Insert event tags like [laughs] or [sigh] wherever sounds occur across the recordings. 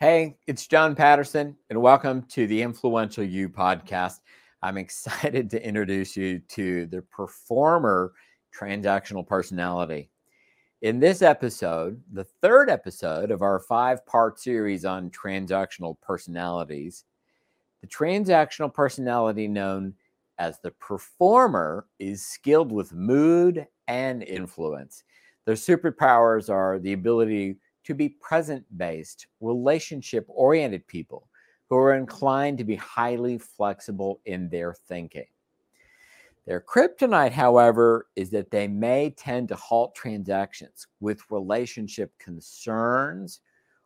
Hey, it's John Patterson, and welcome to the Influential U podcast. I'm [laughs] excited to introduce you to the performer transactional personality. In this episode, the third episode of our five part series on transactional personalities, the transactional personality known as the performer is skilled with mood and influence. Their superpowers are the ability to be present based, relationship oriented people who are inclined to be highly flexible in their thinking. Their kryptonite, however, is that they may tend to halt transactions with relationship concerns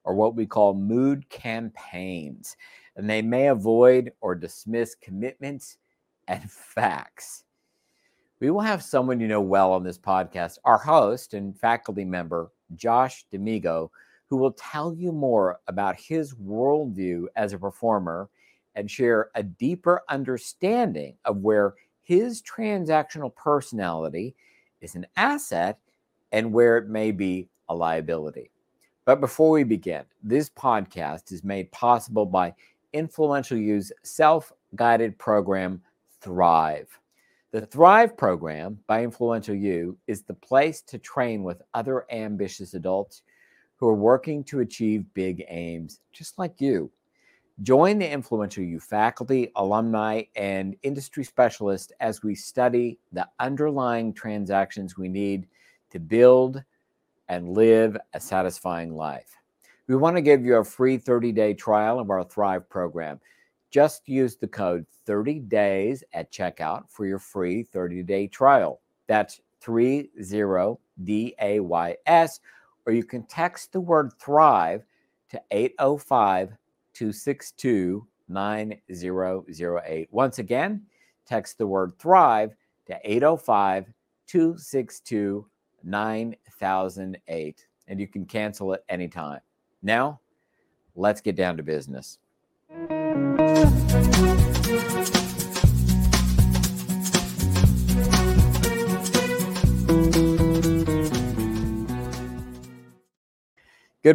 or what we call mood campaigns, and they may avoid or dismiss commitments and facts. We will have someone you know well on this podcast, our host and faculty member, Josh Damigo, who will tell you more about his worldview as a performer and share a deeper understanding of where his transactional personality is an asset and where it may be a liability. But before we begin, this podcast is made possible by Influential U's self guided program, Thrive. The Thrive program by Influential U is the place to train with other ambitious adults who are working to achieve big aims, just like you. Join the Influential U faculty, alumni, and industry specialists as we study the underlying transactions we need to build and live a satisfying life. We want to give you a free 30 day trial of our Thrive program. Just use the code 30 days at checkout for your free 30 day trial. That's 30 D A Y S, or you can text the word thrive to 805 262 9008. Once again, text the word thrive to 805 262 9008, and you can cancel it anytime. Now, let's get down to business. Good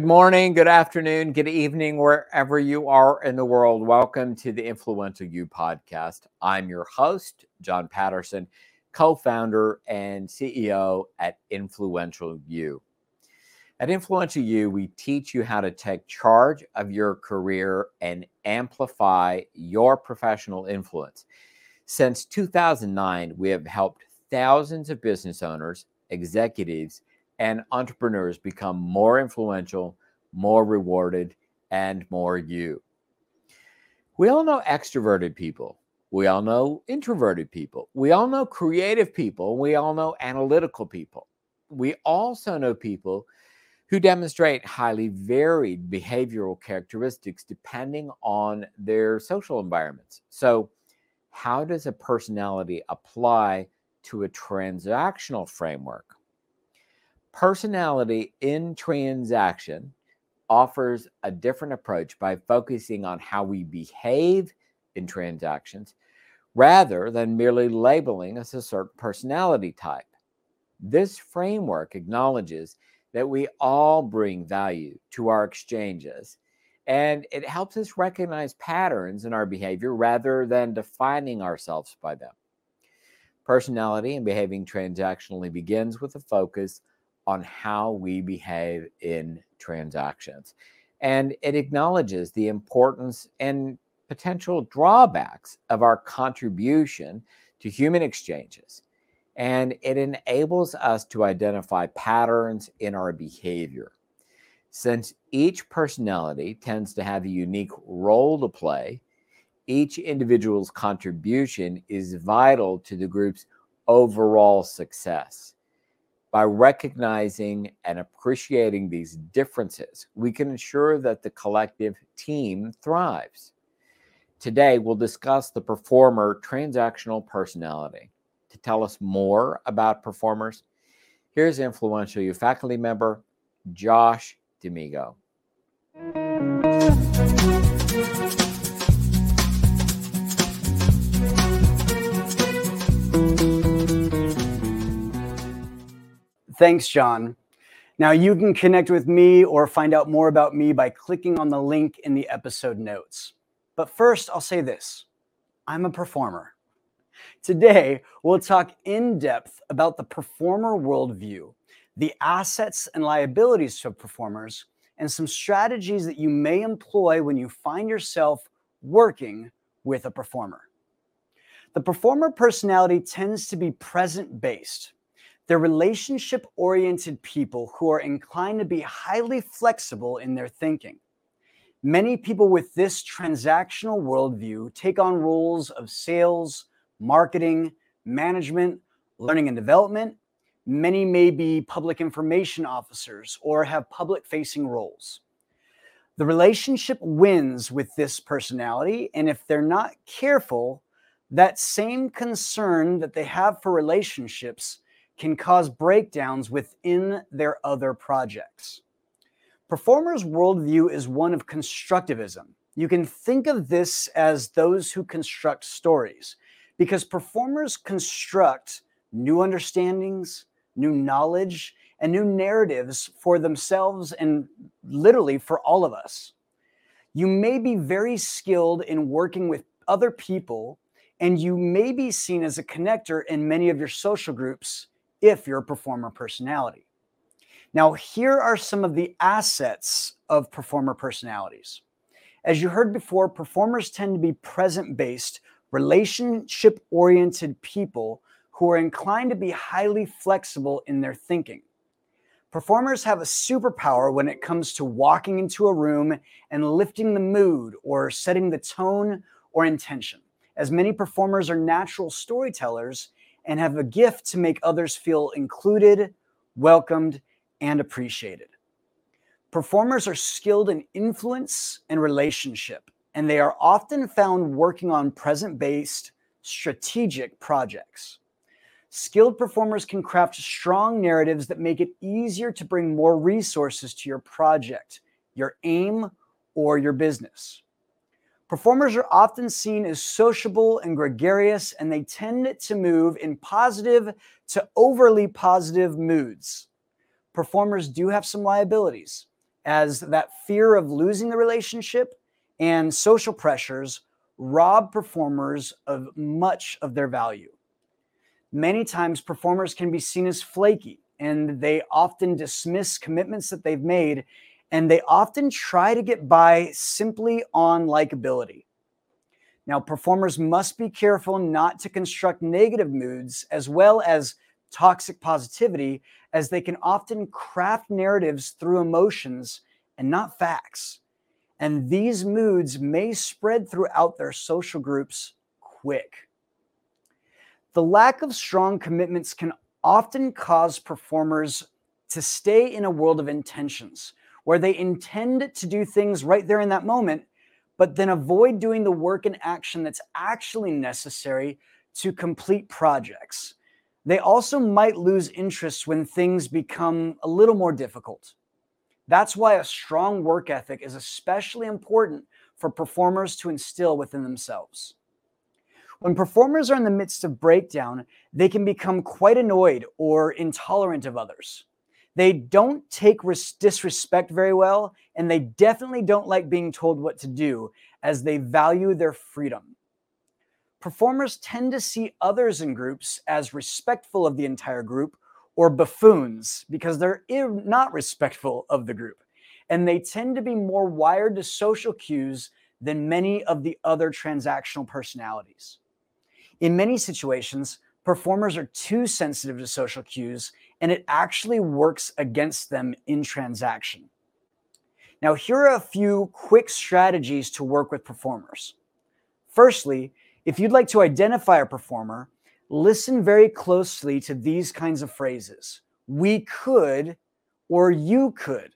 morning, good afternoon, good evening, wherever you are in the world. Welcome to the Influential U podcast. I'm your host, John Patterson, co founder and CEO at Influential U. At Influential U, we teach you how to take charge of your career and amplify your professional influence. Since 2009, we have helped thousands of business owners, executives, and entrepreneurs become more influential, more rewarded, and more you. We all know extroverted people. We all know introverted people. We all know creative people. We all know analytical people. We also know people who demonstrate highly varied behavioral characteristics depending on their social environments. So, how does a personality apply to a transactional framework? Personality in transaction offers a different approach by focusing on how we behave in transactions rather than merely labeling us a certain personality type. This framework acknowledges that we all bring value to our exchanges. And it helps us recognize patterns in our behavior rather than defining ourselves by them. Personality and behaving transactionally begins with a focus on how we behave in transactions. And it acknowledges the importance and potential drawbacks of our contribution to human exchanges and it enables us to identify patterns in our behavior. Since each personality tends to have a unique role to play, each individual's contribution is vital to the group's overall success. By recognizing and appreciating these differences, we can ensure that the collective team thrives. Today, we'll discuss the performer transactional personality to tell us more about performers, here's Influential U faculty member Josh Damigo. Thanks, John. Now, you can connect with me or find out more about me by clicking on the link in the episode notes. But first, I'll say this I'm a performer. Today, we'll talk in depth about the performer worldview, the assets and liabilities of performers, and some strategies that you may employ when you find yourself working with a performer. The performer personality tends to be present based they're relationship oriented people who are inclined to be highly flexible in their thinking. Many people with this transactional worldview take on roles of sales, marketing, management, learning and development. Many may be public information officers or have public facing roles. The relationship wins with this personality, and if they're not careful, that same concern that they have for relationships can cause breakdowns within their other projects. Performers' worldview is one of constructivism. You can think of this as those who construct stories, because performers construct new understandings, new knowledge, and new narratives for themselves and literally for all of us. You may be very skilled in working with other people, and you may be seen as a connector in many of your social groups if you're a performer personality. Now, here are some of the assets of performer personalities. As you heard before, performers tend to be present based, relationship oriented people who are inclined to be highly flexible in their thinking. Performers have a superpower when it comes to walking into a room and lifting the mood or setting the tone or intention. As many performers are natural storytellers, and have a gift to make others feel included, welcomed, and appreciated. Performers are skilled in influence and relationship, and they are often found working on present based strategic projects. Skilled performers can craft strong narratives that make it easier to bring more resources to your project, your aim, or your business. Performers are often seen as sociable and gregarious, and they tend to move in positive to overly positive moods. Performers do have some liabilities, as that fear of losing the relationship and social pressures rob performers of much of their value. Many times, performers can be seen as flaky, and they often dismiss commitments that they've made and they often try to get by simply on likability. Now, performers must be careful not to construct negative moods as well as toxic positivity, as they can often craft narratives through emotions and not facts. And these moods may spread throughout their social groups quick. The lack of strong commitments can often cause performers to stay in a world of intentions where they intend to do things right there in that moment, but then avoid doing the work and action that's actually necessary to complete projects. They also might lose interest when things become a little more difficult. That's why a strong work ethic is especially important for performers to instill within themselves. When performers are in the midst of breakdown, they can become quite annoyed or intolerant of others. They don't take res- disrespect very well, and they definitely don't like being told what to do as they value their freedom. Performers tend to see others in groups as respectful of the entire group or buffoons because they're not respectful of the group. And they tend to be more wired to social cues than many of the other transactional personalities. In many situations, performers are too sensitive to social cues and it actually works against them in transaction. Now, here are a few quick strategies to work with performers. Firstly, if you'd like to identify a performer, listen very closely to these kinds of phrases. We could, or you could.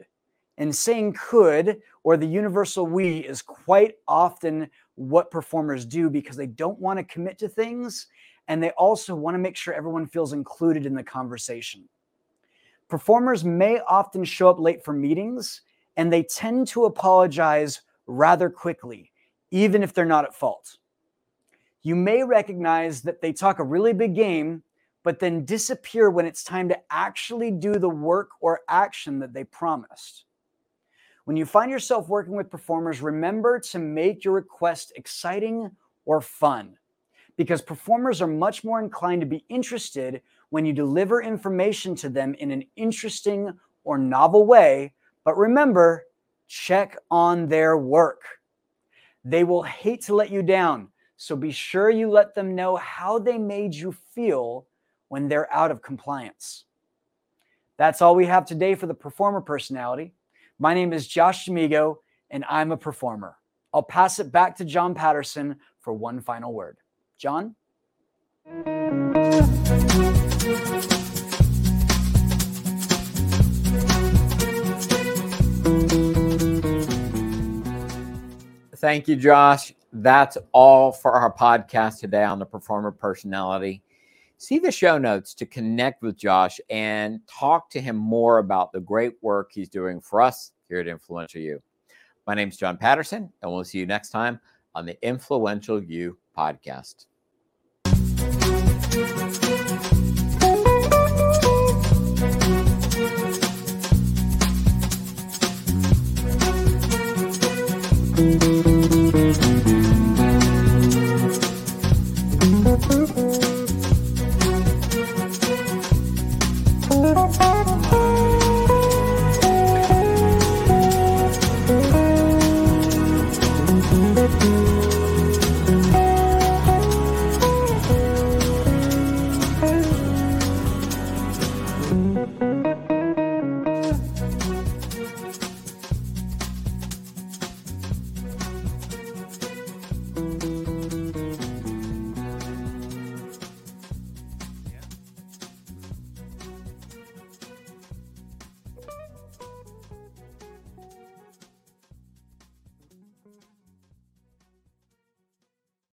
And saying could, or the universal we, is quite often what performers do because they don't want to commit to things and they also want to make sure everyone feels included in the conversation. Performers may often show up late for meetings and they tend to apologize rather quickly, even if they're not at fault. You may recognize that they talk a really big game, but then disappear when it's time to actually do the work or action that they promised. When you find yourself working with performers, remember to make your request exciting or fun because performers are much more inclined to be interested when you deliver information to them in an interesting or novel way. But remember, check on their work. They will hate to let you down. So be sure you let them know how they made you feel when they're out of compliance. That's all we have today for the performer personality. My name is Josh Damigo, and I'm a performer. I'll pass it back to John Patterson for one final word. John? Thank you, Josh. That's all for our podcast today on the performer personality. See the show notes to connect with Josh and talk to him more about the great work he's doing for us here at Influential U. My name is John Patterson, and we'll see you next time on the Influential U podcast.